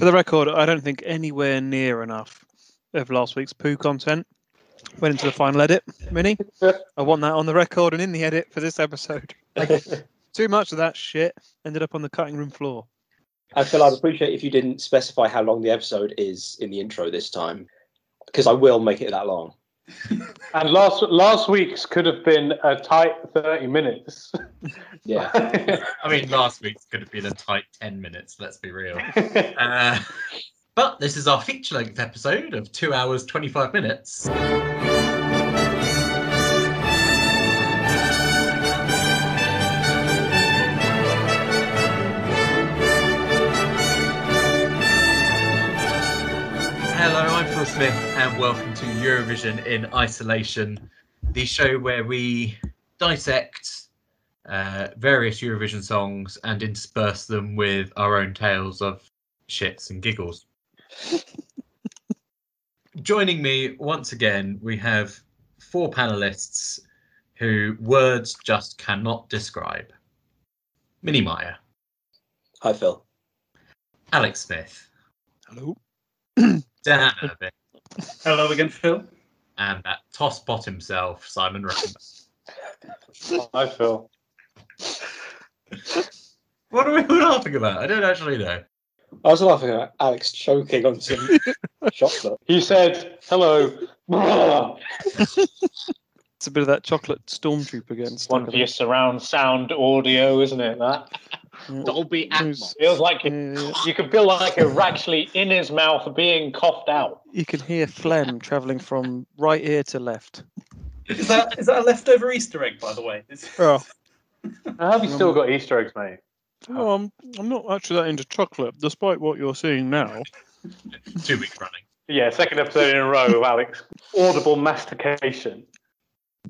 For the record, I don't think anywhere near enough of last week's poo content went into the final edit. Minnie. I want that on the record and in the edit for this episode. Too much of that shit ended up on the cutting room floor. I feel I'd appreciate if you didn't specify how long the episode is in the intro this time, because I will make it that long. And last last week's could have been a tight thirty minutes. Yeah. I mean, last week's could have been a tight 10 minutes, let's be real. Uh, but this is our feature length episode of 2 hours 25 minutes. Smith, and welcome to Eurovision in Isolation, the show where we dissect uh, various Eurovision songs and intersperse them with our own tales of shits and giggles. Joining me once again, we have four panelists who words just cannot describe. Minnie Meyer, Hi, Phil. Alex Smith, Hello. Dan Irving, Hello again, Phil. and that toss tosspot himself, Simon Rutherford. Hi, Phil. What are we laughing about? I don't actually know. I was laughing at Alex choking on some chocolate. He said hello. It's a bit of that chocolate stormtrooper again. One for your surround sound audio, isn't it? That Mm. Dolby Atmos. feels like you, Yeah, you can feel like you're actually in his mouth being coughed out. you can hear phlegm travelling from right ear to left. Is that is that a leftover Easter egg, by the way? It's- Oh, have you still got Easter eggs, mate? oh I'm, I'm not actually that into chocolate, despite what you're seeing now. Two weeks running. Yeah, second episode in a row of Alex. Audible mastication.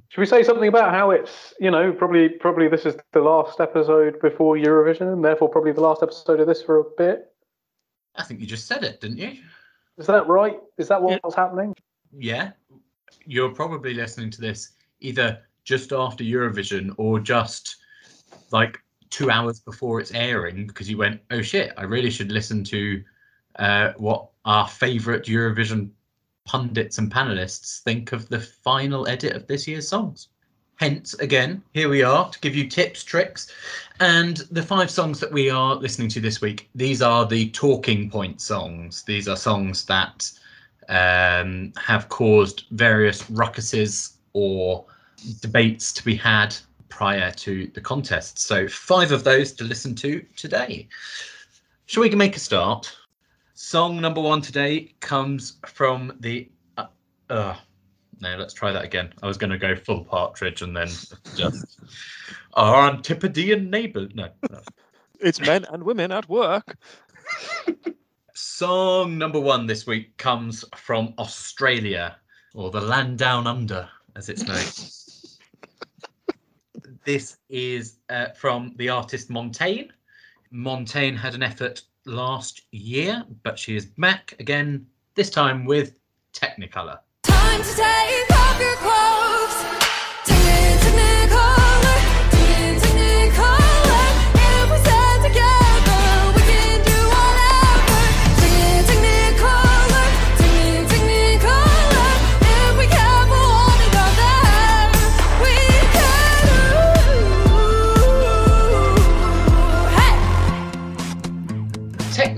Should we say something about how it's, you know, probably probably this is the last episode before Eurovision, and therefore probably the last episode of this for a bit? I think you just said it, didn't you? Is that right? Is that Yeah. what's happening? yeah, you're probably listening to this either just after Eurovision or just like two hours before it's airing because you went, oh shit, I really should listen to uh, what our favourite Eurovision pundits and panelists think of the final edit of this year's songs. Hence, again, here we are to give you tips, tricks, and the five songs that we are listening to this week. These are the talking point songs. These are songs that um, have caused various ruckuses or debates to be had prior to the contest. So, five of those to listen to today. Shall we make a start? Song number one today comes from the. Uh, uh, no, let's try that again. I was going to go full partridge and then just our Antipodean neighbour. No, no. It's men and women at work. Song number one this week comes from Australia, or the land down under, as it's known. this is uh, from the artist Montaigne. Montaigne had an effort last year, but she is back again, this time with Technicolor. Time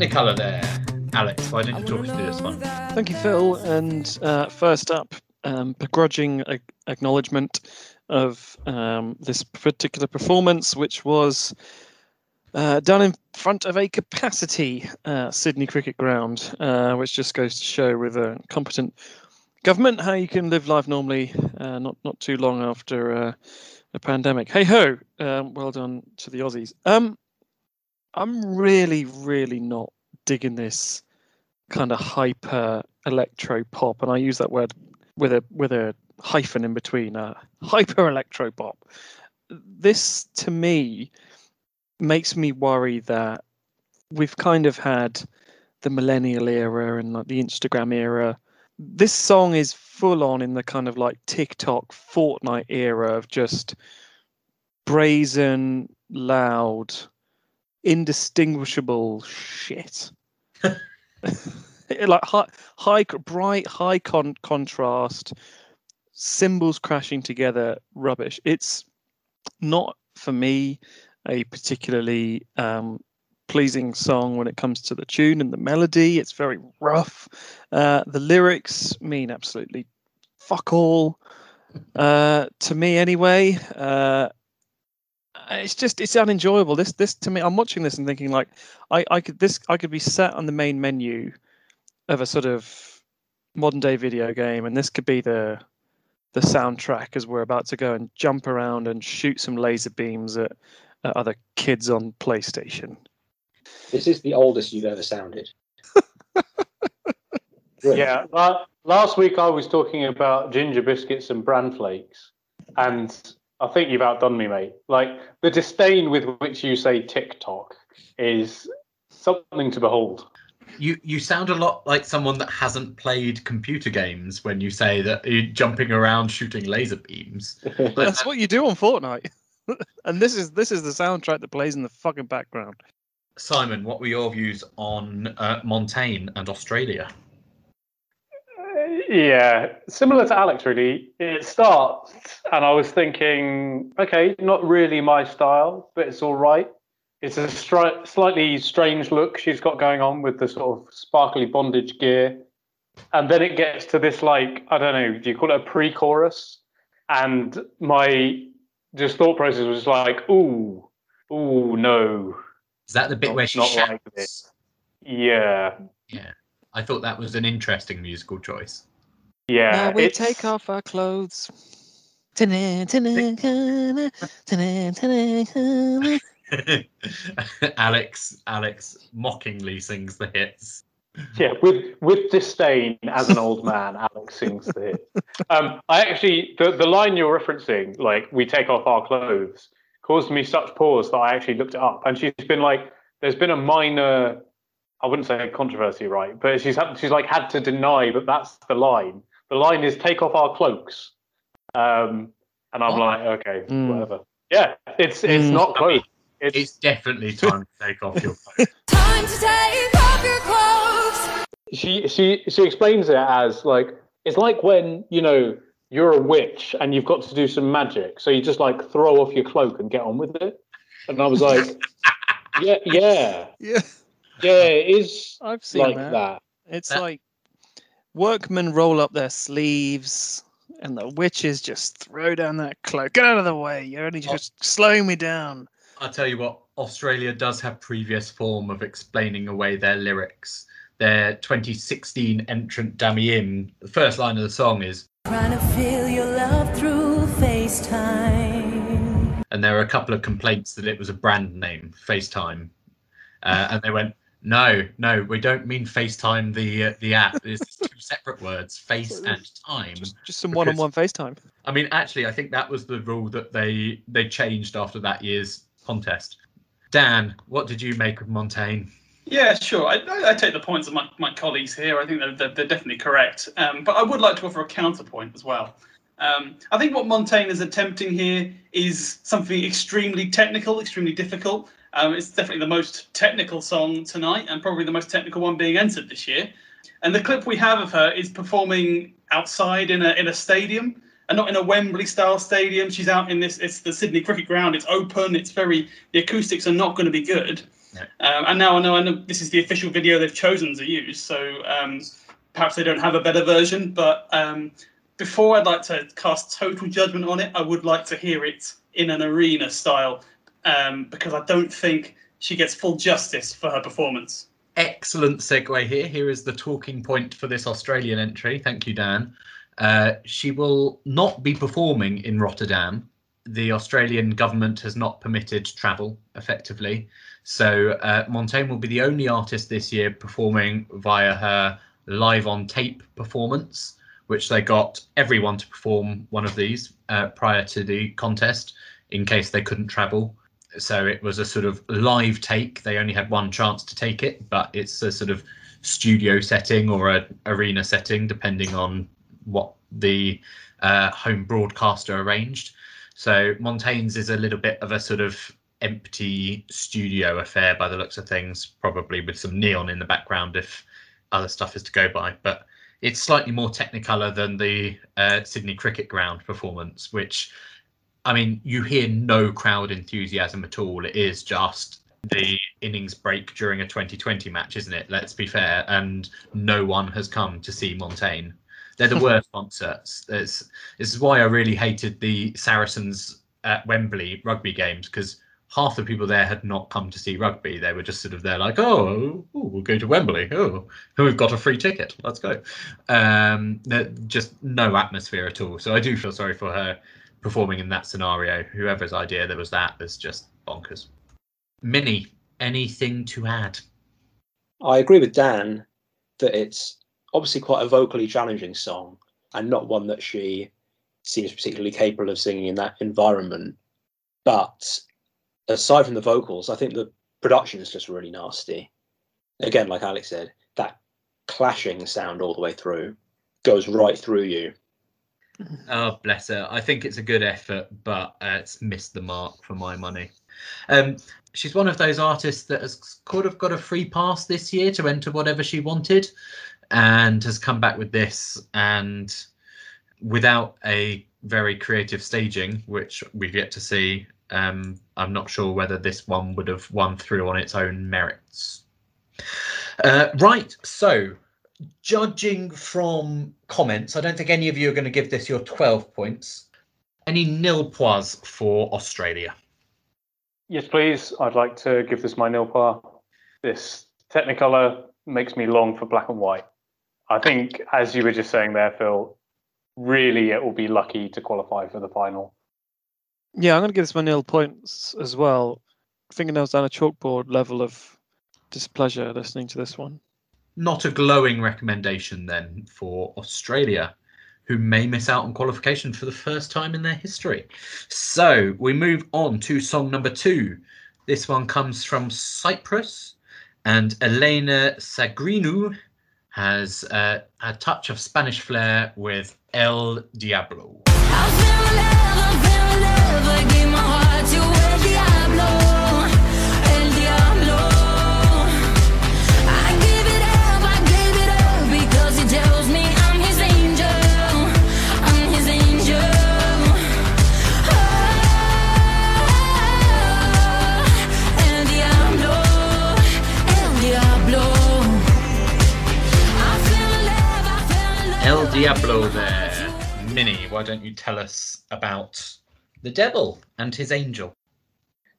Technicolor there. Alex, why don't you talk us through this one? Thank you, Phil. And uh, first up, um, begrudging a- acknowledgement of um, this particular performance, which was uh, done in front of a capacity uh, Sydney Cricket Ground, uh, which just goes to show with a competent government how you can live life normally, uh, not not too long after uh, a pandemic. Hey ho! Um, well done to the Aussies. Um, I'm really, really not digging this kind of hyper electro pop, and I use that word with a with a hyphen in between. Uh, hyper electro pop. This to me makes me worry that we've kind of had the millennial era and like the Instagram era. This song is full on in the kind of like TikTok Fortnite era of just brazen, loud, indistinguishable shit. like high, high, bright, high con- contrast, symbols crashing together, rubbish. It's not for me a particularly um, pleasing song when it comes to the tune and the melody. It's very rough. Uh, the lyrics mean absolutely fuck all uh, to me, anyway. Uh, Uh, it's just it's unenjoyable. This this to me, I'm watching this and thinking like, I I could this I could be sat on the main menu of a sort of modern day video game, and this could be the the soundtrack as we're about to go and jump around and shoot some laser beams at, at other kids on PlayStation. This is the oldest you've ever sounded. Yeah, la- last week I was talking about ginger biscuits and bran flakes, and I think you've outdone me, mate. Like the disdain with which you say TikTok is something to behold. You you sound a lot like someone that hasn't played computer games when you say that you're jumping around shooting laser beams. But That's what you do on Fortnite. and this is this is the soundtrack that plays in the fucking background. Simon, what were your views on uh, Montaigne and Australia? Yeah, similar to Alex, really. It starts, and I was thinking, okay, not really my style, but it's all right. It's a stri- slightly strange look she's got going on with the sort of sparkly bondage gear. And then it gets to this, like, I don't know, do you call it a pre chorus? And my just thought process was like, ooh, ooh, no. Is that the bit Not- where she not shouts? like this. Yeah. Yeah, I thought that was an interesting musical choice. Yeah. now we it's- take off our clothes. Alex, Alex mockingly sings the hits. Yeah, with with disdain as an old man, Alex sings the hits. Um, I actually the, the line you're referencing, like we take off our clothes, caused me such pause that I actually looked it up. And she's been like, there's been a minor, I wouldn't say controversy, right? But she's had, she's like had to deny that that's the line. The line is take off our cloaks. Um, and I'm What? like, okay, Mm. whatever. Yeah, it's it's Mm. not clothes. It's, It's definitely time to take off your clothes. Time to take off your clothes. she she she explains it as like it's like when you know you're a witch and you've got to do some magic so you just like throw off your cloak and get on with it and i was like yeah yeah Yeah, yeah it is I've seen like that. that, It's That- like workmen roll up their sleeves and the witches just throw down that cloak. Get out of the way. You're only just slowing me down. I'll tell you what, Australia does have previous form of explaining away their lyrics. Their 2016 entrant Dami Im, the first line of the song is, Trying to feel your love through FaceTime. and there were a couple of complaints that it was a brand name, FaceTime, uh, and they went, no, no, we don't mean FaceTime the uh, the app. It's two separate words, face and time. Just, just some Because- one-on-one FaceTime. I mean, actually, I think that was the rule that they they changed after that year's contest. Dan, what did you make of Montaigne? Yeah, sure. I, I, I take the points of my, my colleagues here. I think they're, they're, they're definitely correct. Um, but I would like to offer a counterpoint as well. Um, I think what Montaigne is attempting here is something extremely technical, extremely difficult. Um, it's definitely the most technical song tonight, and probably the most technical one being entered this year. And the clip we have of her is performing outside in a in a stadium, and not in a Wembley style stadium. She's out in this. It's the Sydney Cricket Ground. It's open. It's very. The acoustics are not going to be good. Um, and now I know, I know this is the official video they've chosen to use, so um, perhaps they don't have a better version. But um, before I'd like to cast total judgment on it, I would like to hear it in an arena style um, because I don't think she gets full justice for her performance. Excellent segue here. Here is the talking point for this Australian entry. Thank you, Dan. Uh, she will not be performing in Rotterdam. The Australian government has not permitted travel effectively. So uh, Montaigne will be the only artist this year performing via her live on tape performance, which they got everyone to perform one of these uh, prior to the contest in case they couldn't travel so it was a sort of live take they only had one chance to take it but it's a sort of studio setting or a arena setting depending on what the uh, home broadcaster arranged so montaigne's is a little bit of a sort of empty studio affair by the looks of things probably with some neon in the background if other stuff is to go by. But it's slightly more technicolor than the uh, Sydney Cricket Ground performance, which, I mean, you hear no crowd enthusiasm at all. It is just the innings break during a 2020 match, isn't it? Let's be fair. And no one has come to see Montaigne. They're the worst concerts. It's, this is why I really hated the Saracens at Wembley rugby games because half the people there had not come to see rugby. They were just sort of there, like, oh, ooh, we'll go to Wembley. Oh, we've got a free ticket. Let's go. Um, just no atmosphere at all. So I do feel sorry for her performing in that scenario. Whoever's idea there was that was just bonkers. Minnie, anything to add? I agree with Dan that it's obviously quite a vocally challenging song and not one that she seems particularly capable of singing in that environment. But aside from the vocals, I think the production is just really nasty. Again, like Alex said, that clashing sound all the way through goes right through you. Oh, bless her. I think it's a good effort, but uh, it's missed the mark for my money. Um, she's one of those artists that has kind of got a free pass this year to enter whatever she wanted and has come back with this and without a very creative staging, which we've yet to see, um, I'm not sure whether this one would have won through on its own merits. Uh, right, so judging from comments, I don't think any of you are going to give this your 12 points. Any nil pois for Australia? Yes, please. I'd like to give this my nil par. This Technicolor makes me long for black and white. I think, as you were just saying there, Phil, really it will be lucky to qualify for the final. Yeah, I'm going to give this my nil points as well. Fingernails down a chalkboard level of displeasure listening to this one. Not a glowing recommendation then for Australia, who may miss out on qualification for the first time in their history. So we move on to song number two. This one comes from Cyprus, and Elena Tsagrinou has uh, a touch of Spanish flair with El Diablo. Diablo there. Minnie, why don't you tell us about the devil and his angel?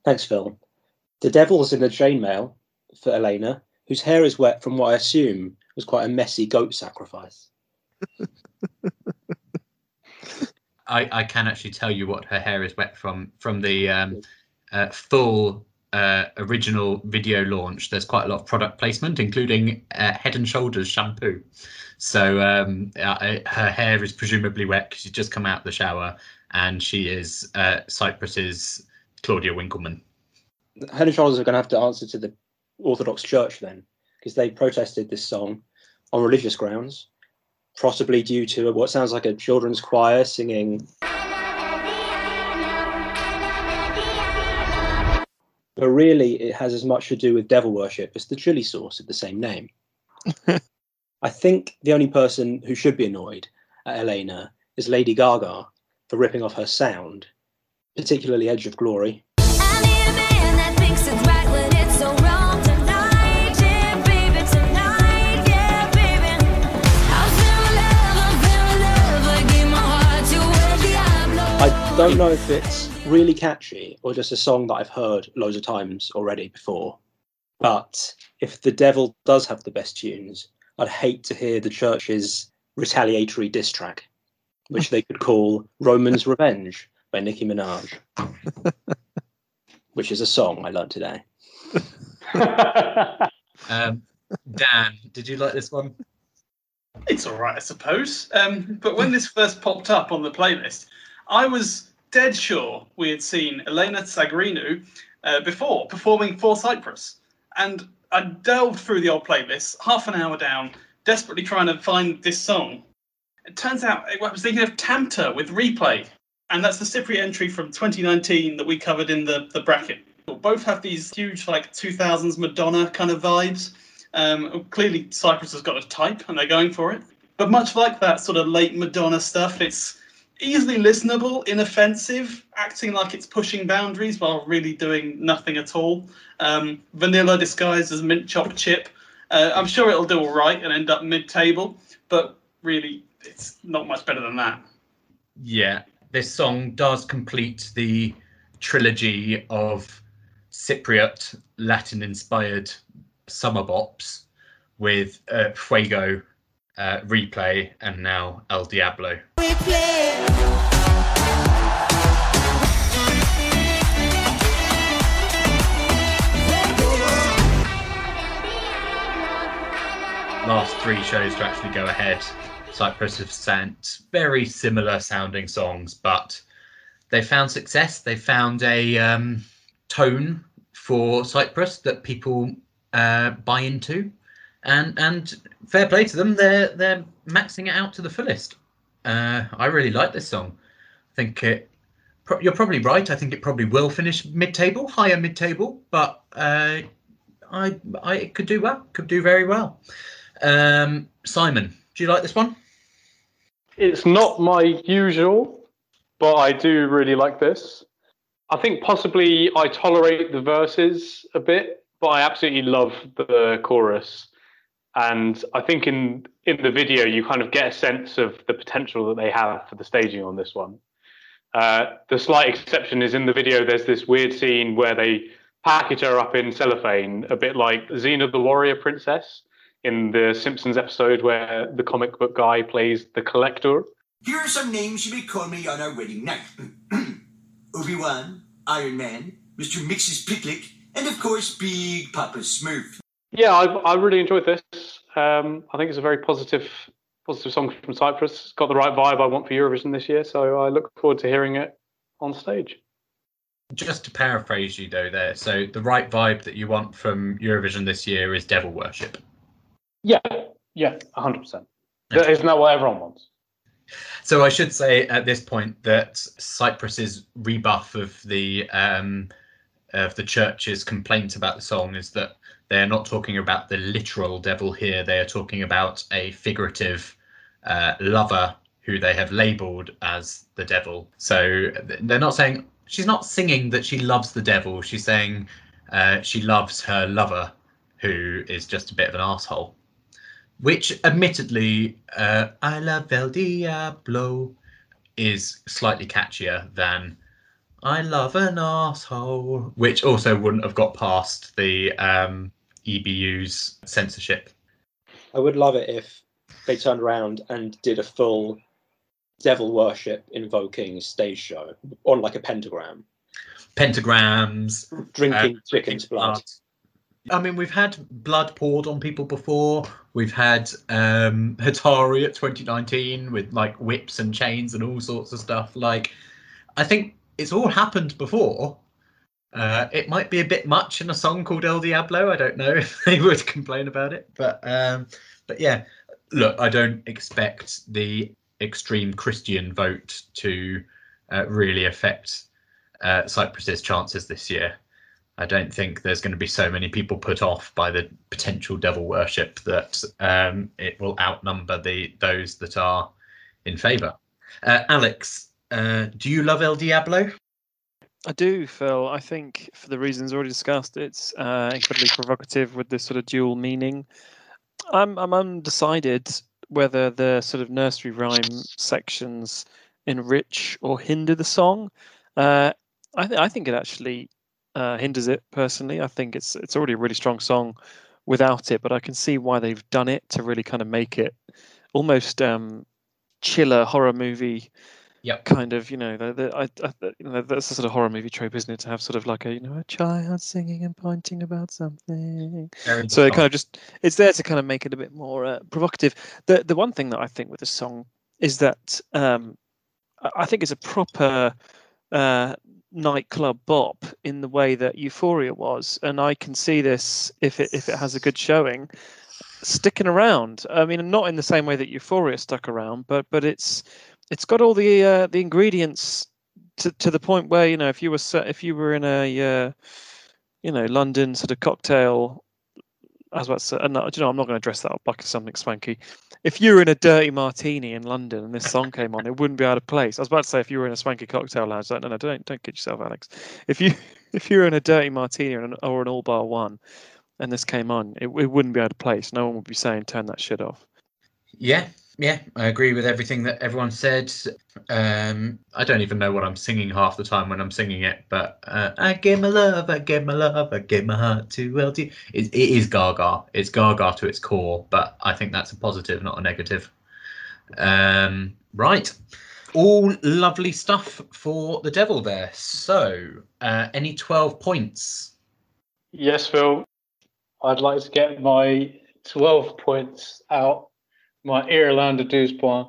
Thanks, Phil. The devil's in the chainmail for Elena, whose hair is wet from what I assume was quite a messy goat sacrifice. I, I can actually tell you what her hair is wet from from the um, uh, full uh, original video launch. There's quite a lot of product placement, including uh, Head and Shoulders shampoo. So um, uh, her hair is presumably wet because she's just come out of the shower, and she is uh, Cyprus's Claudia Winkleman. Head and Shoulders are going to have to answer to the Orthodox Church then, because they protested this song on religious grounds, possibly due to what sounds like a children's choir singing. But really, it has as much to do with devil worship as the chili sauce of the same name. I think the only person who should be annoyed at Elena is Lady Gaga for ripping off her sound, particularly Edge of Glory. I don't know if it's really catchy or just a song that I've heard loads of times already before. But if the devil does have the best tunes, I'd hate to hear the church's retaliatory diss track, which they could call Roman's Revenge by Nicki Minaj, which is a song I learned today. Um, Dan, did you like this one? It's all right, I suppose. Um, but when this first popped up on the playlist, I was dead sure we had seen Elena Tsagrinou uh, before performing for Cyprus. And I delved through the old playlist, half an hour down, desperately trying to find this song. It turns out I was thinking of Tamta with Replay, and that's the Cypriot entry from 2019 that we covered in the, the bracket. Both have these huge, like 2000s Madonna kind of vibes, Um, clearly, Cyprus has got a type, and they're going for it. But much like that sort of late Madonna stuff, it's easily listenable, inoffensive, acting like it's pushing boundaries while really doing nothing at all. Um, vanilla disguised as mint chopped chip. Uh, I'm sure it'll do all right and end up mid-table, but really, it's not much better than that. Yeah, this song does complete the trilogy of Cypriot Latin inspired summer bops with uh, Fuego, uh, Replay, and now El Diablo. Last three shows to actually go ahead. Cyprus have sent very similar sounding songs, but they found success. They found a um, tone for Cyprus that people uh, buy into, and and fair play to them. They're they're maxing it out to the fullest. Uh, I really like this song. I think it. pro- You're probably right. I think it probably will finish mid-table, higher mid-table, but uh, I I it could do well. Could do very well. Um, Simon, do you like this one? It's not my usual, but I do really like this. I think possibly I tolerate the verses a bit, but I absolutely love the chorus. And I think in in the video you kind of get a sense of the potential that they have for the staging on this one. Uh, the slight exception is in the video. There's this weird scene where they package her up in cellophane, a bit like Xena the Warrior Princess in the Simpsons episode where the comic book guy plays the collector. Here are some names you may call me on our wedding night Obi Wan, Iron Man, Mr. Mxyzptlk, and of course, Big Papa Smurf. Yeah, I, I really enjoyed this. Um, I think it's a very positive, positive song from Cyprus. It's got the right vibe I want for Eurovision this year, so I look forward to hearing it on stage. Just to paraphrase you though, there. So the right vibe that you want from Eurovision this year is devil worship. Yeah, yeah, hundred percent. Isn't that what everyone wants? So I should say at this point that Cyprus's rebuff of the um, of the church's complaint about the song is that they are not talking about the literal devil here. They are talking about a figurative uh, lover who they have labelled as the devil. So they're not saying she's not singing that she loves the devil. She's saying uh, she loves her lover, who is just a bit of an asshole which admittedly uh, I love El Diablo is slightly catchier than I love an asshole, which also wouldn't have got past the um, EBU's censorship. I would love it if they turned around and did a full devil worship invoking stage show on like a pentagram, Pentagrams, drinking uh, chicken's blood. I mean, we've had blood poured on people before. We've had um, Hatari at 2019 with like whips and chains and all sorts of stuff. Like, I think it's all happened before. Uh, it might be a bit much in a song called El Diablo. I don't know if they would complain about it, but um, but yeah. Look, I don't expect the extreme Christian vote to uh, really affect uh, Cyprus's chances this year. I don't think there's going to be so many people put off by the potential devil worship that um, it will outnumber the those that are in favour. Uh, Alex, uh, do you love El Diablo? I do, Phil. I think for the reasons already discussed, it's uh, incredibly provocative with this sort of dual meaning. I'm I'm undecided whether the sort of nursery rhyme sections enrich or hinder the song. Uh, I th- I think it actually uh, hinders it personally. I think it's it's already a really strong song without it, but I can see why they've done it to really kind of make it almost um, chiller horror movie Yep. kind of you know the, the, I, I, you know that's the sort of horror movie trope isn't it? To have sort of like a you know a child singing and pointing about something. Very so it kind of just it's there to kind of make it a bit more uh, provocative. The the one thing that i think with the song is that um i I think it's a proper uh nightclub bop in the way that euphoria was and i can see this if it if it has a good showing sticking around. I mean not in the same way that euphoria stuck around but but it's it's got all the uh, the ingredients to, to the point where you know if you were if you were in a uh, you know London sort of cocktail I was about to say, uh, do you know, I'm not going to dress that up like something swanky. If you were in a dirty martini in London and this song came on, it wouldn't be out of place. I was about to say if you were in a swanky cocktail lounge, like, no, no, don't don't kid yourself, Alex. If you if you were in a dirty martini or an, or an all bar one, and this came on, it, it wouldn't be out of place. No one would be saying turn that shit off. Yeah, yeah, I agree with everything that everyone said. Um, I don't even know what I'm singing half the time when I'm singing it, but uh, I gave my love, I gave my love, I gave my heart to LT. It, it is Gaga. It's Gaga to its core, but I think that's a positive, not a negative. Um, right. All lovely stuff for the devil there. So, uh, any 12 points? Yes, Phil. I'd like to get my 12 points out. My Irlanda Douze Point.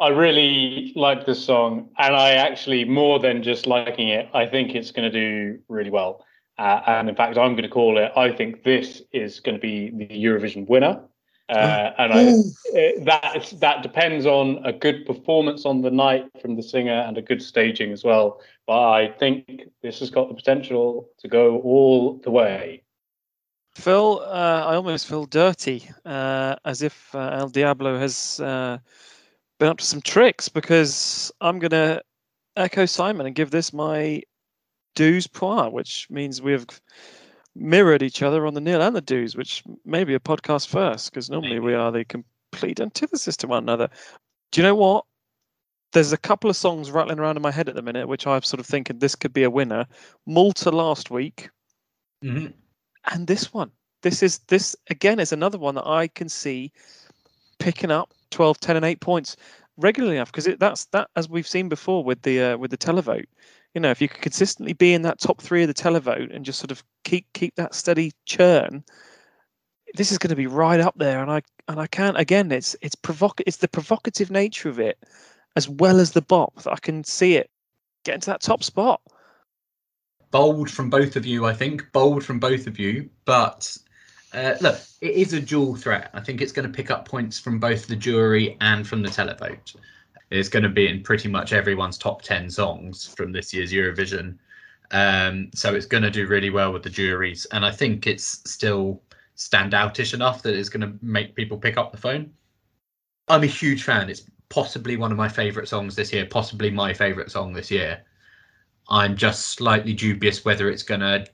I really like this song, and I actually, more than just liking it, I think it's going to do really well. Uh, and in fact, I'm going to call it. I think this is going to be the Eurovision winner. Uh, and I, it, that that depends on a good performance on the night from the singer and a good staging as well. But I think this has got the potential to go all the way. Phil, uh, I almost feel dirty, uh, as if uh, El Diablo has uh, been up to some tricks, because I'm going to echo Simon and give this my douze point, which means we've mirrored each other on the nil and the douze, which may be a podcast first, because normally we are the complete antithesis to one another. Do you know what? There's a couple of songs rattling around in my head at the minute, which I'm sort of thinking this could be a winner. Malta last week, Mhm. And this one this is this again is another one that i can see picking up 12 10 and 8 points regularly enough because that's that as we've seen before with the uh, with the televote. You know if you could consistently be in that top three of the televote and just sort of keep keep that steady churn this is going to be right up there. And i and i can't again it's it's provoc it's the provocative nature of it as well as the bop that i can see it getting to that top spot bold from both of you, I think. Bold from both of you. But uh, look, it is a dual threat. I think it's going to pick up points from both the jury and from the televote. It's going to be in pretty much everyone's top 10 songs from this year's Eurovision. Um, so it's going to do really well with the juries. And I think it's still standoutish enough that it's going to make people pick up the phone. I'm a huge fan. It's possibly one of my favourite songs this year, possibly my favourite song this year. I'm just slightly dubious whether it's going to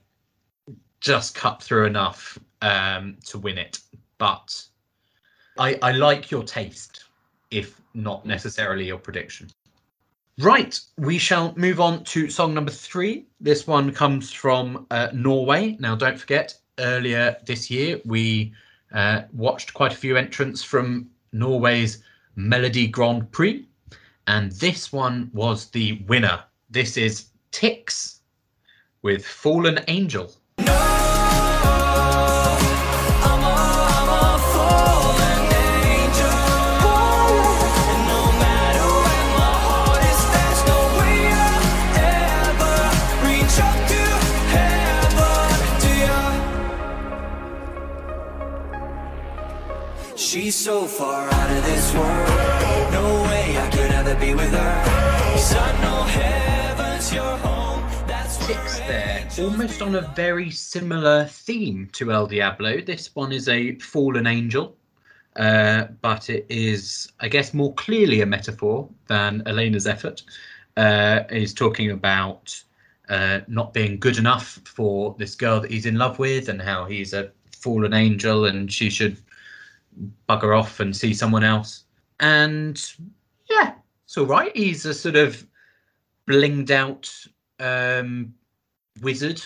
just cut through enough um, to win it. But I, I like your taste, if not necessarily your prediction. Right, we shall move on to song number three. This one comes from uh, Norway. Now, don't forget, earlier this year we uh, watched quite a few entrants from Norway's Melodi Grand Prix, and this one was the winner. This is Tix with Fallen Angel. She's so far out of this world. No way I could ever be with her. Almost on a very similar theme to El Diablo. This one is a fallen angel, uh, but it is, I guess, more clearly a metaphor than Elena's effort. Uh, is talking about uh, not being good enough for this girl that he's in love with, and how he's a fallen angel, and she should bugger off and see someone else. And yeah, it's all right. He's a sort of blinged out um, wizard.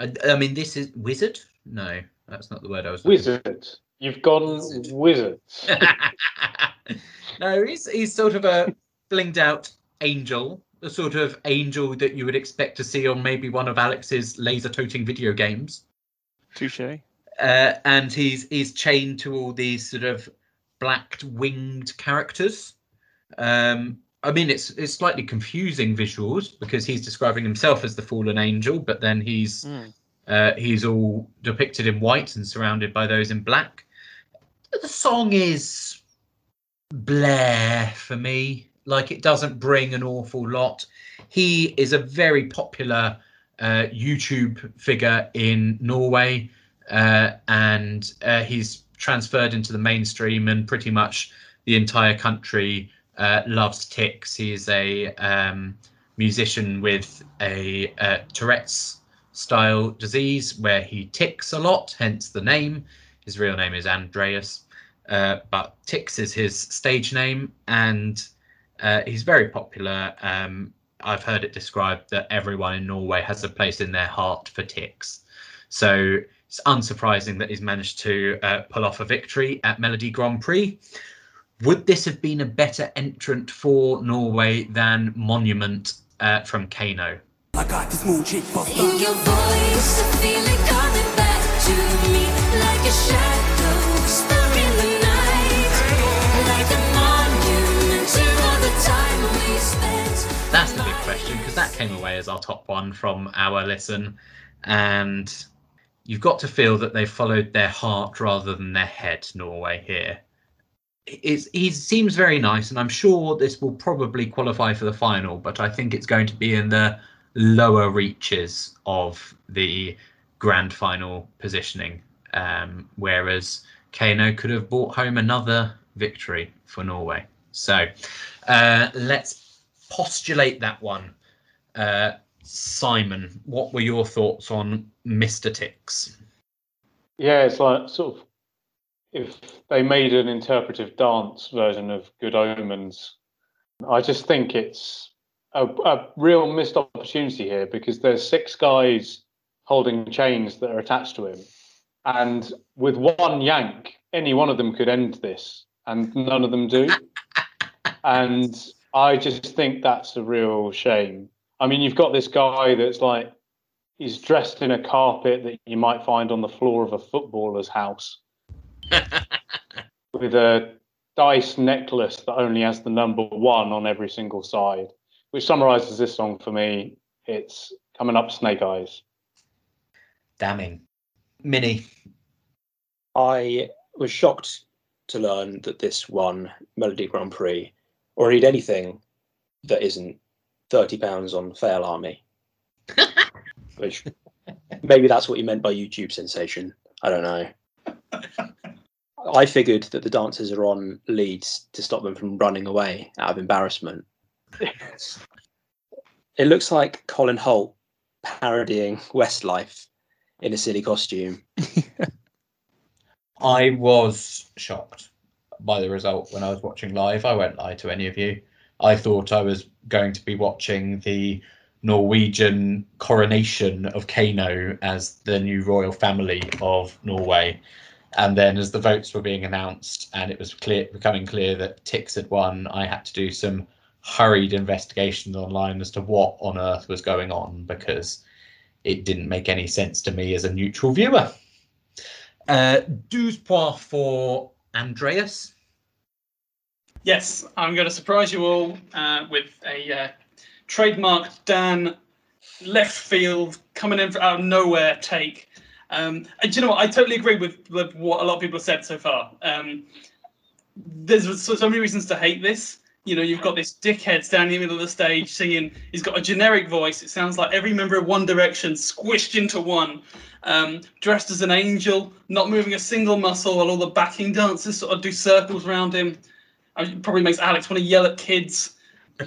I, I mean, this is wizard. No, that's not the word I was. looking for. Wizard. You've gone wizard. no, he's he's sort of a blinged out angel, the sort of angel that you would expect to see on maybe one of Alex's laser toting video games. touche Uh, and he's he's chained to all these sort of black winged characters. Um, I mean, it's it's slightly confusing visuals because he's describing himself as the fallen angel, but then he's Mm. uh, he's all depicted in white and surrounded by those in black. The song is Blair for me. Like it doesn't bring an awful lot. He is a very popular uh, YouTube figure in Norway. uh, and uh, he's transferred into the mainstream, and pretty much the entire country uh, loves Tix. He's a um, musician with a uh, Tourette's style disease where he ticks a lot, hence the name. His real name is Andreas, uh, but Tix is his stage name, and uh, he's very popular. Um, I've heard it described that everyone in Norway has a place in their heart for Tix. So it's unsurprising that he's managed to uh, pull off a victory at Melodi Grand Prix. Would this have been a better entrant for Norway than Monument uh, from KEiiNO? I got this moon chick for In your voice, I feel it coming back to me like a shadow stuck in the night, like a monument to all the time we spent. That's the big question because that came away as our top one from our listen. And you've got to feel that they followed their heart rather than their head, Norway, here. It's, he seems very nice, and I'm sure this will probably qualify for the final, but I think it's going to be in the lower reaches of the grand final positioning. Um, whereas KEiiNO could have brought home another victory for Norway. So uh, let's postulate that one. Uh, Simon, what were your thoughts on Mr. Tix? Yeah, it's like sort of if they made an interpretive dance version of Good Omens. I just think it's a, a real missed opportunity here because there's six guys holding chains that are attached to him, and with one yank, any one of them could end this, and none of them do. and I just think that's a real shame. I mean, you've got this guy that's like he's dressed in a carpet that you might find on the floor of a footballer's house with a dice necklace that only has the number one on every single side, which summarizes this song for me. It's coming up Snake Eyes. Damning. Minnie. I was shocked to learn that this won Melodi Grand Prix, or indeed anything that isn't thirty pounds on FailArmy. Which maybe that's what you meant by YouTube sensation. I don't know. I figured that the dancers are on leads to stop them from running away out of embarrassment. It looks like Colin Holt parodying Westlife in a silly costume. I was shocked by the result when I was watching live. I won't lie to any of you. I thought I was going to be watching the Norwegian coronation of KEiiNO as the new royal family of Norway. And then, as the votes were being announced and it was clear, becoming clear that Tix had won, I had to do some hurried investigations online as to what on earth was going on because it didn't make any sense to me as a neutral viewer. Uh, 12 points for Andreas. Yes, I'm going to surprise you all uh, with a uh, trademark Dan left field coming in from out of nowhere take. Um, and do you know what? I totally agree with, with what a lot of people have said so far. Um, there's so, so many reasons to hate this. You know, you've got this dickhead standing in the middle of the stage singing. He's got a generic voice. It sounds like every member of One Direction squished into one. Um, dressed as an angel, not moving a single muscle, while all the backing dancers sort of do circles around him. It probably makes Alex want to yell at kids.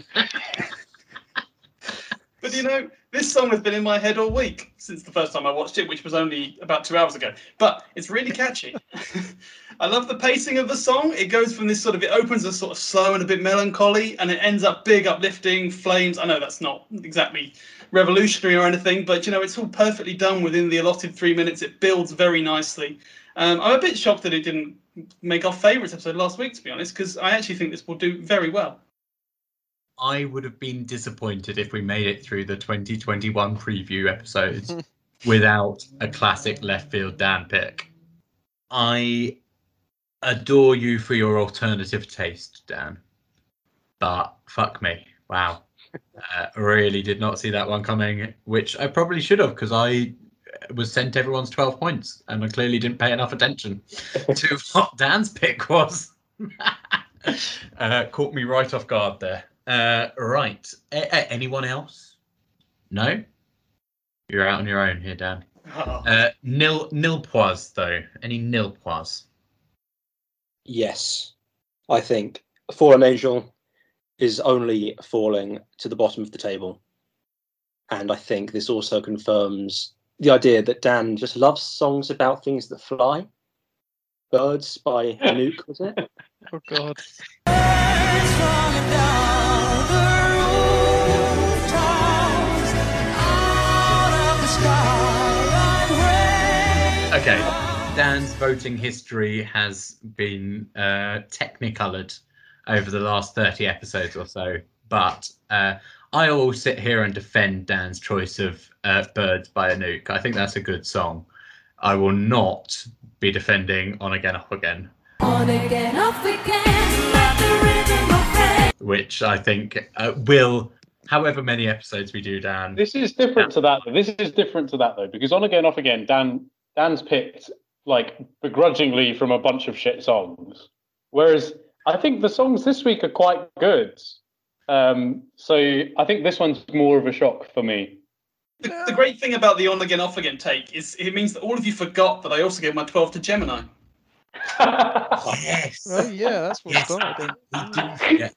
But you know, this song has been in my head all week since the first time I watched it, which was only about two hours ago. But it's really catchy. I love the pacing of the song. It goes from this sort of, it opens as sort of slow and a bit melancholy, and it ends up big, uplifting, flames. I know that's not exactly revolutionary or anything, but you know, it's all perfectly done within the allotted three minutes. It builds very nicely. Um, I'm a bit shocked that it didn't make our favourites episode last week, to be honest, because I actually think this will do very well. I would have been disappointed if we made it through the 2021 preview episodes without a classic left field Dan pick. I adore you for your alternative taste, Dan. But fuck me. Wow. Uh, really did not see that one coming, which I probably should have because I was sent everyone's 12 points and I clearly didn't pay enough attention to what Dan's pick was. uh, caught me right off guard there. Uh, right. A- a- anyone else? No? You're out on your own here, Dan. Oh. Uh, nil nil pois though. Any nil pois? Yes, I think Fallen Angel is only falling to the bottom of the table. And I think this also confirms the idea that Dan just loves songs about things that fly. Birds by Anouk, was it? Oh God. Okay. Dan's voting history has been uh, technicolored over the last 30 episodes or so, but uh, I will sit here and defend Dan's choice of uh, Birds by Anouk. I think that's a good song. I will not be defending On Again, Off Again, On again, off again, let the rhythm of which I think uh, will, however many episodes we do, Dan. This is different to that. Though. This is different to that though, because on again, off again, Dan Dan's picked like begrudgingly from a bunch of shit songs, whereas I think the songs this week are quite good. Um, so I think this one's more of a shock for me. The, the great thing about the on again, off again take is it means that all of you forgot that I also gave my 12 to Gemini. Yes. Oh yeah, that's what Yes. started. We didn't forget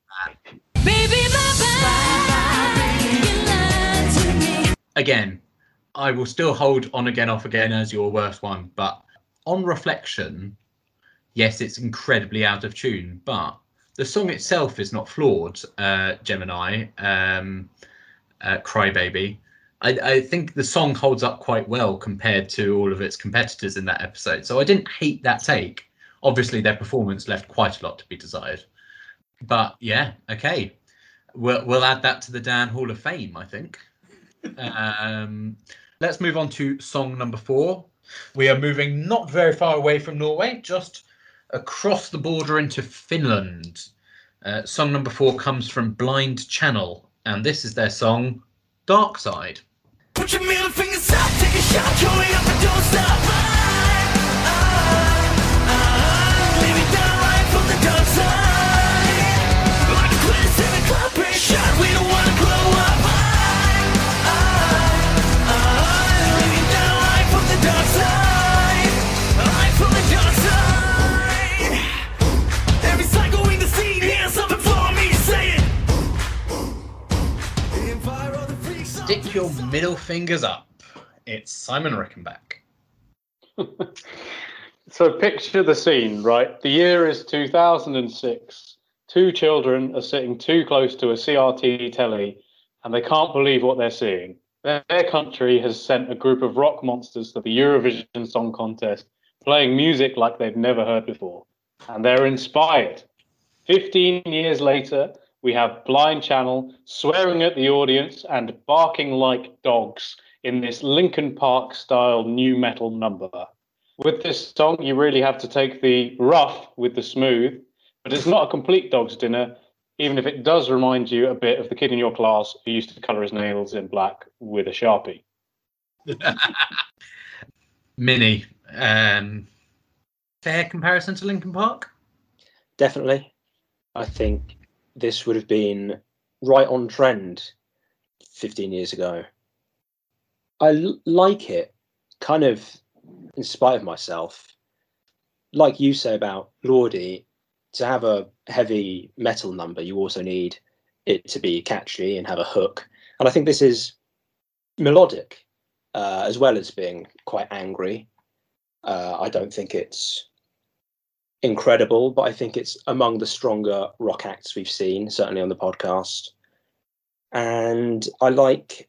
Baby, bye-bye, you lied to me. again, I will still hold on again, off again as your worst one, but on reflection, yes, it's incredibly out of tune, but the song itself is not flawed. Uh, Gemini, um, uh, Crybaby. I, I think the song holds up quite well compared to all of its competitors in that episode. So I didn't hate that take. Obviously, their performance left quite a lot to be desired. But yeah, okay. We'll, we'll add that to the Dan Hall of Fame, I think. Um, let's move on to song number four. We are moving not very far away from Norway, just across the border into Finland. Uh, song number four comes from Blind Channel, and this is their song Dark Side. Put your middle fingers up, take a shot, going up and don't stop. Your middle fingers up. It's Simon Rickenback. So picture the scene, right? The year is 2006. Two children are sitting too close to a CRT telly and they can't believe what they're seeing. Their country has sent a group of rock monsters to the Eurovision Song Contest playing music like they've never heard before. And they're inspired. 15 years later, we have Blind Channel swearing at the audience and barking like dogs in this Linkin Park style new metal number. With this song, you really have to take the rough with the smooth, but it's not a complete dog's dinner, even if it does remind you a bit of the kid in your class who used to colour his nails in black with a sharpie. Minnie. Um, fair comparison to Linkin Park? Definitely. I think this would have been right on trend 15 years ago. I l- like it, kind of in spite of myself. Like you say about Lordi, to have a heavy metal number, you also need it to be catchy and have a hook. And I think this is melodic, uh, as well as being quite angry. Uh, I don't think it's incredible, but I think it's among the stronger rock acts we've seen, certainly on the podcast. And I like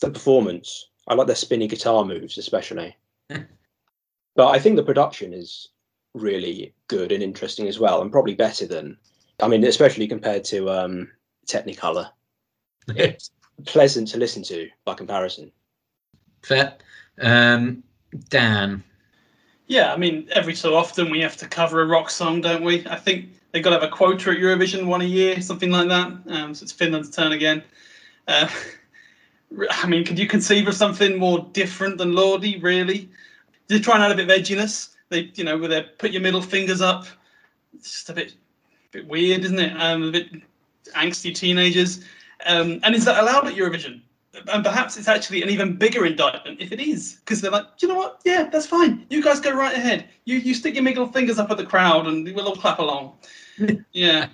the performance. I like their spinny guitar moves, especially. but I think the production is really good and interesting as well, and probably better than, I mean, especially compared to um, Technicolor. It's pleasant to listen to by comparison. Fair. Um, Dan. Yeah, I mean, every so often we have to cover a rock song, don't we? I think they've got to have a quota at Eurovision one a year, something like that. Um, so it's Finland's turn again. Uh, I mean, could you conceive of something more different than Lordi, really? Just try and add a bit of edginess. They, you know, with their put your middle fingers up. It's just a bit, bit weird, isn't it? Um, a bit angsty teenagers. Um, and is that allowed at Eurovision? And perhaps it's actually an even bigger indictment if it is, because they're like, "Do you know what? Yeah, that's fine. You guys go right ahead. You you stick your middle fingers up at the crowd, and we'll all clap along." yeah.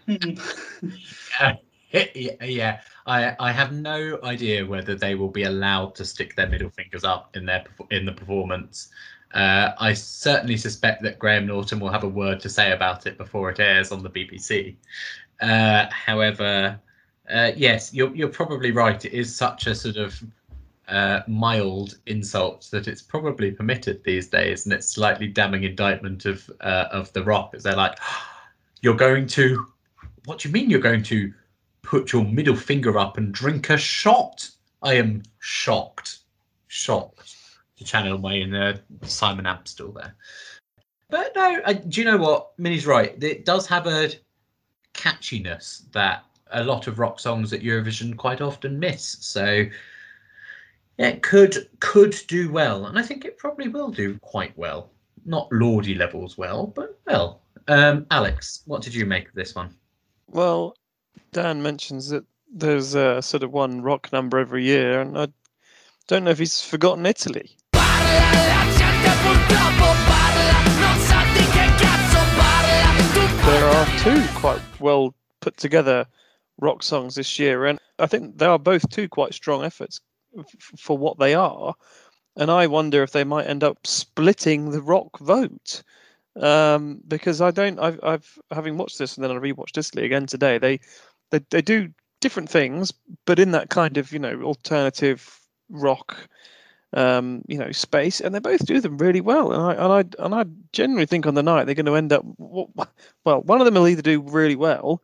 Uh, yeah, yeah. I I have no idea whether they will be allowed to stick their middle fingers up in their in the performance. Uh, I certainly suspect that Graham Norton will have a word to say about it before it airs on the BBC. Uh, however, uh, yes, you're you're probably right. It is such a sort of uh, mild insult that it's probably permitted these days, and it's slightly damning indictment of uh, of the Rock. As they're like, you're going to, what do you mean you're going to put your middle finger up and drink a shot? I am shocked, shocked. To channel my inner Simon Amstell there. But no, I, do you know what? Minnie's right. It does have a catchiness that a lot of rock songs at Eurovision quite often miss. So yeah, it could could do well, and I think it probably will do quite well. Not Lordi levels well, but well. Um, Alex, what did you make of this one? Well, Dan mentions that there's a sort of one rock number every year, and I don't know if he's forgotten Italy. There are two quite well put together rock songs this year, and I think they are both two quite strong efforts f- for what they are. And I wonder if they might end up splitting the rock vote um, because I don't. I've, I've having watched this and then I rewatched Italy again today. They they they do different things, but in that kind of you know alternative rock um, you know space, and they both do them really well. And I and I and I generally think on the night they're going to end up well. One of them will either do really well,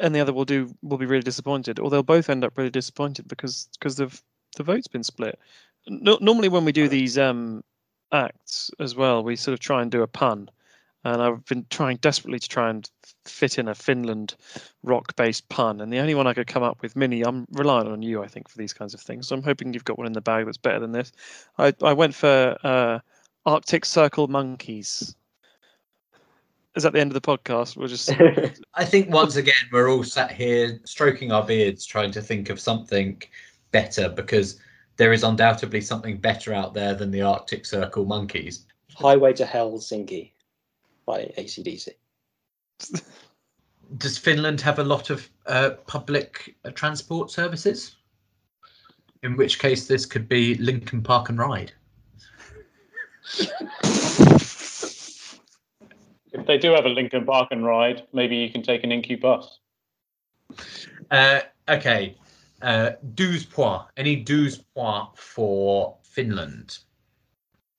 and the other will do will be really disappointed, or they'll both end up really disappointed because because the the vote's been split. No, normally when we do these um, acts as well, we sort of try and do a pun. And I've been trying desperately to try and fit in a Finland rock-based pun, and the only one I could come up with, Minnie, I'm relying on you, I think, for these kinds of things. So I'm hoping you've got one in the bag that's better than this. I I went for uh, Arctic Circle monkeys. Is that the end of the podcast? We'll just I think once again we're all sat here stroking our beards, trying to think of something better because there is undoubtedly something better out there than the Arctic Circle monkeys. Highway to Hell, Helsinki by ACDC. Does Finland have a lot of uh, public uh, transport services? In which case, this could be Lincoln Park and Ride. If they do have a Lincoln Park and ride, maybe you can take an Incubus. Uh, okay. Uh, 12 points. Any 12 points for Finland?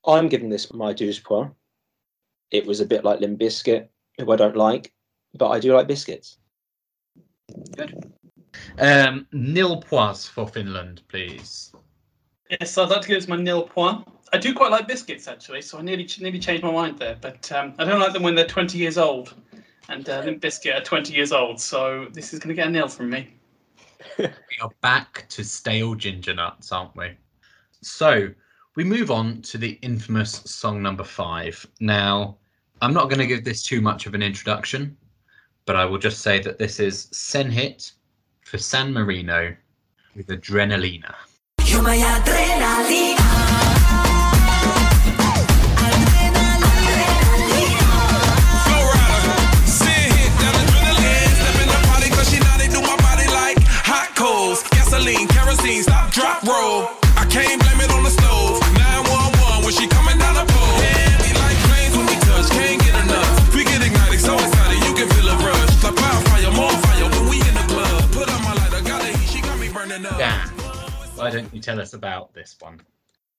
I'm giving this my douze point. It was a bit like Limp Bizkit, who I don't like, but I do like biscuits. Good. Um, nil points for Finland, please. Yes, I'd like to give this my nil point. I do quite like biscuits actually, so I nearly nearly changed my mind there. But um, I don't like them when they're 20 years old, and uh, Limp Bizkit are 20 years old. So this is going to get a nil from me. We are back to stale ginger nuts, aren't we? So we move on to the infamous song number five. Now, I'm not going to give this too much of an introduction, but I will just say that this is Senhit for San Marino with Adrenalina. Coals. Gasoline, kerosene, stop, drop, roll. I can't blame it on the stove. 911 when she coming down the pole. Yeah, we like flames when we touch, can't get enough. We get ignited, so excited, you can feel a rush. Like wildfire, more fire when we in the club. Put on my lighter, got the heat, she got me burning up. Dan, why don't you tell us about this one?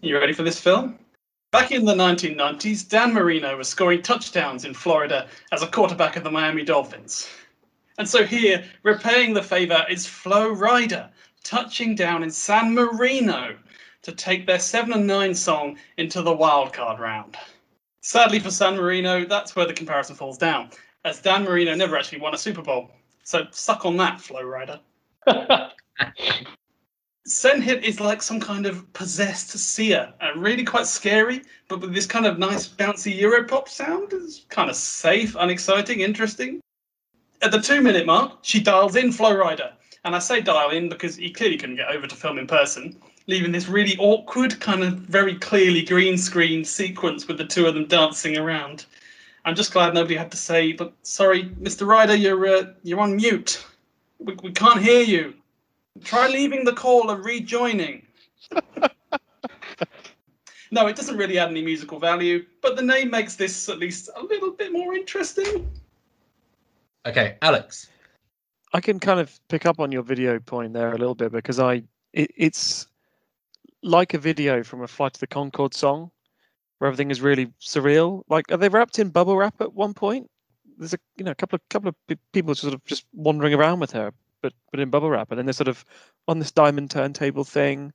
You ready for this film? Back in the 1990s, Dan Marino was scoring touchdowns in Florida as a quarterback of the Miami Dolphins. And so here, repaying the favour is Flo Rida, touching down in San Marino to take their 7 and 9 song into the wildcard round. Sadly for San Marino, that's where the comparison falls down, as Dan Marino never actually won a Super Bowl. So suck on that, Flo Rida. Senhit is like some kind of possessed seer, and really quite scary, but with this kind of nice bouncy Europop sound. It's kind of safe, unexciting, interesting. At the two minute mark, she dials in Flo Rida, And I say dial in because he clearly couldn't get over to film in person, leaving this really awkward, kind of very clearly green screen sequence with the two of them dancing around. I'm just glad nobody had to say, "But sorry, Mr. Rida, you're uh, you're on mute. We, we can't hear you. Try leaving the call and rejoining." no, it doesn't really add any musical value, but the name makes this at least a little bit more interesting. Okay, Alex. I can kind of pick up on your video point there a little bit because I it, it's like a video from a Flight to the Conchords song where everything is really surreal. Like, are they wrapped in bubble wrap at one point? There's a you know a couple of couple of pe- people sort of just wandering around with her, but but in bubble wrap, and then they're sort of on this diamond turntable thing,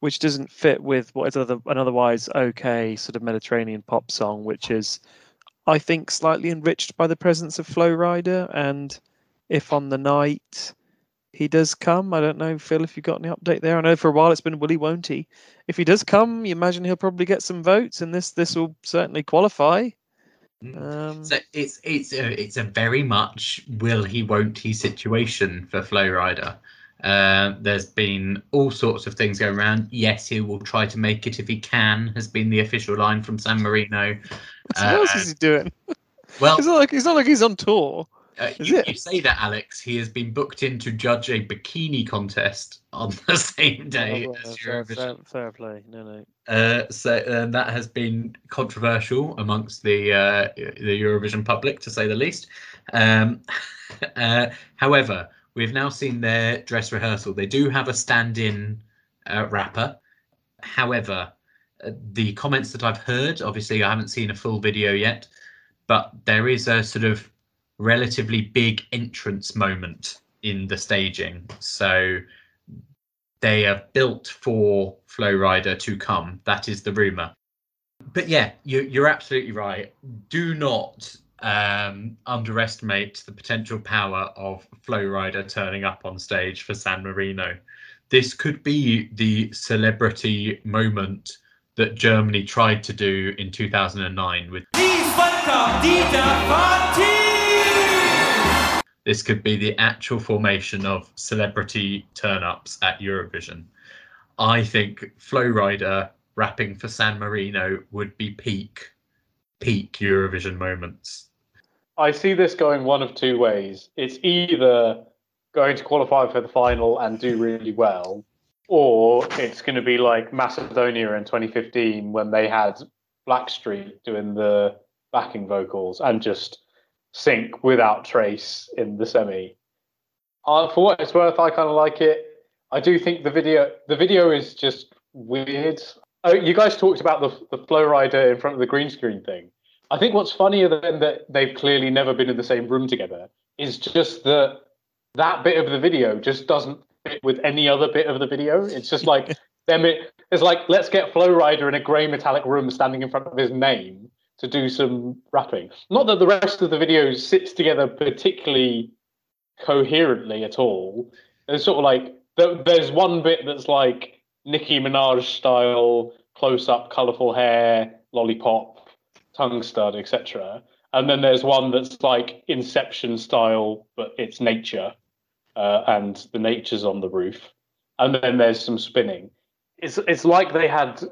which doesn't fit with what is other, an otherwise okay sort of Mediterranean pop song, which is, I think, slightly enriched by the presence of Flo Rida and if on the night he does come. I don't know, Phil, if you've got any update there. I know for a while it's been Willy won't he. If he does come, you imagine he'll probably get some votes, and this this will certainly qualify. Um, So it's it's a, it's a very much will he won't he situation for Flo Rida. Uh, there's been all sorts of things going around. Yes, he will try to make it if he can. Has been the official line from San Marino. what else Uh, is he doing? Well, It's not like it's not like he's on tour. Uh, you, you say that, Alex. He has been booked in to judge a bikini contest on the same day Oh, as fair, Eurovision. fair, fair play. No, no. Uh, so uh, that has been controversial amongst the uh, the Eurovision public, to say the least. Um, uh, however, we've now seen their dress rehearsal. They do have a stand-in uh, rapper. However, uh, the comments that I've heard, obviously, I haven't seen a full video yet, but there is a sort of relatively big entrance moment in the staging. So they are built for Flo Rida to come. That is the rumor. But yeah, you, you're absolutely right. Do not um, underestimate the potential power of Flo Rida turning up on stage for San Marino. This could be the celebrity moment that Germany tried to do in 2009 with this could be the actual formation of celebrity turn ups at Eurovision. I think Flo Rida rapping for San Marino would be peak, peak Eurovision moments. I see this going one of two ways. It's either going to qualify for the final and do really well, or it's going to be like Macedonia in 2015 when they had Blackstreet doing the backing vocals and just sink without trace in the semi. Uh, for what it's worth, I kind of like it. I do think the video the video is just weird. Oh, you guys talked about the the Flo Rida in front of the green screen thing. I think what's funnier than that they've clearly never been in the same room together is just that that bit of the video just doesn't fit with any other bit of the video. It's just like them. It's like let's get Flo Rida in a grey metallic room standing in front of his name to do some rapping. Not that the rest of the video sits together particularly coherently at all. It's sort of like there's one bit that's like Nicki Minaj style, close up, colourful hair, lollipop, tongue stud, etc. And then there's one that's like Inception style, but it's nature, uh, and the nature's on the roof. And then there's some spinning. It's it's like they had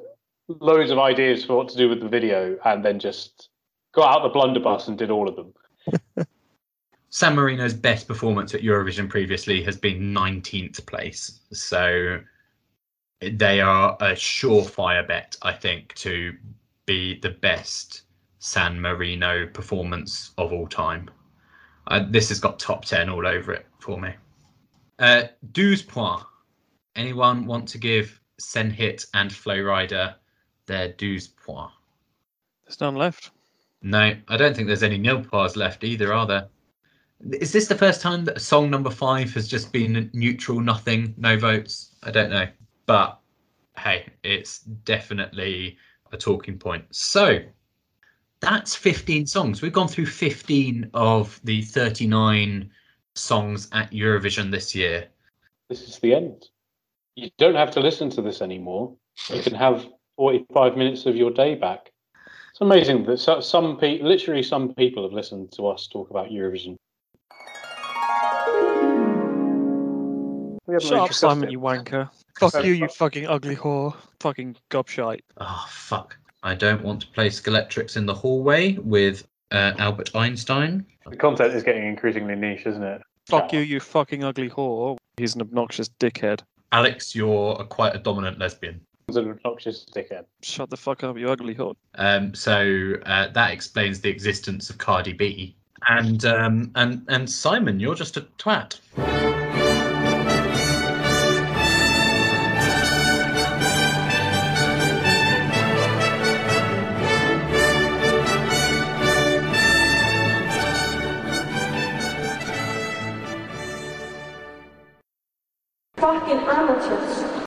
loads of ideas for what to do with the video, and then just got out the blunderbuss and did all of them. San Marino's best performance at Eurovision previously has been 19th place. So they are a surefire bet, I think, to be the best San Marino performance of all time. Uh, this has got top 10 all over it for me. Uh, 12 points. Anyone want to give Senhit and Flo Rida their 12 points? There's none left. No, I don't think there's any nil points left either, are there? Is this the first time that song number five has just been neutral, nothing, no votes? I don't know. But hey, it's definitely a talking point. So that's 15 songs. We've gone through 15 of the 39 songs at Eurovision this year. This is the end. You don't have to listen to this anymore. You can have 45 minutes of your day back. It's amazing that so- some people, literally some people, have listened to us talk about Eurovision. We haven't Shut really up, Simon, it. you wanker. Fuck you, you fucking ugly whore. Fucking gobshite. Oh fuck! I don't want to play Skeletrix in the hallway with uh, Albert Einstein. The content is getting increasingly niche, isn't it? Fuck you, you fucking ugly whore. He's an obnoxious dickhead. Alex, you're a, quite a dominant lesbian. It's an obnoxious dickhead. Shut the fuck up, you ugly whore. Um, so uh, that explains the existence of Cardi B. And um, and and Simon, you're just a twat.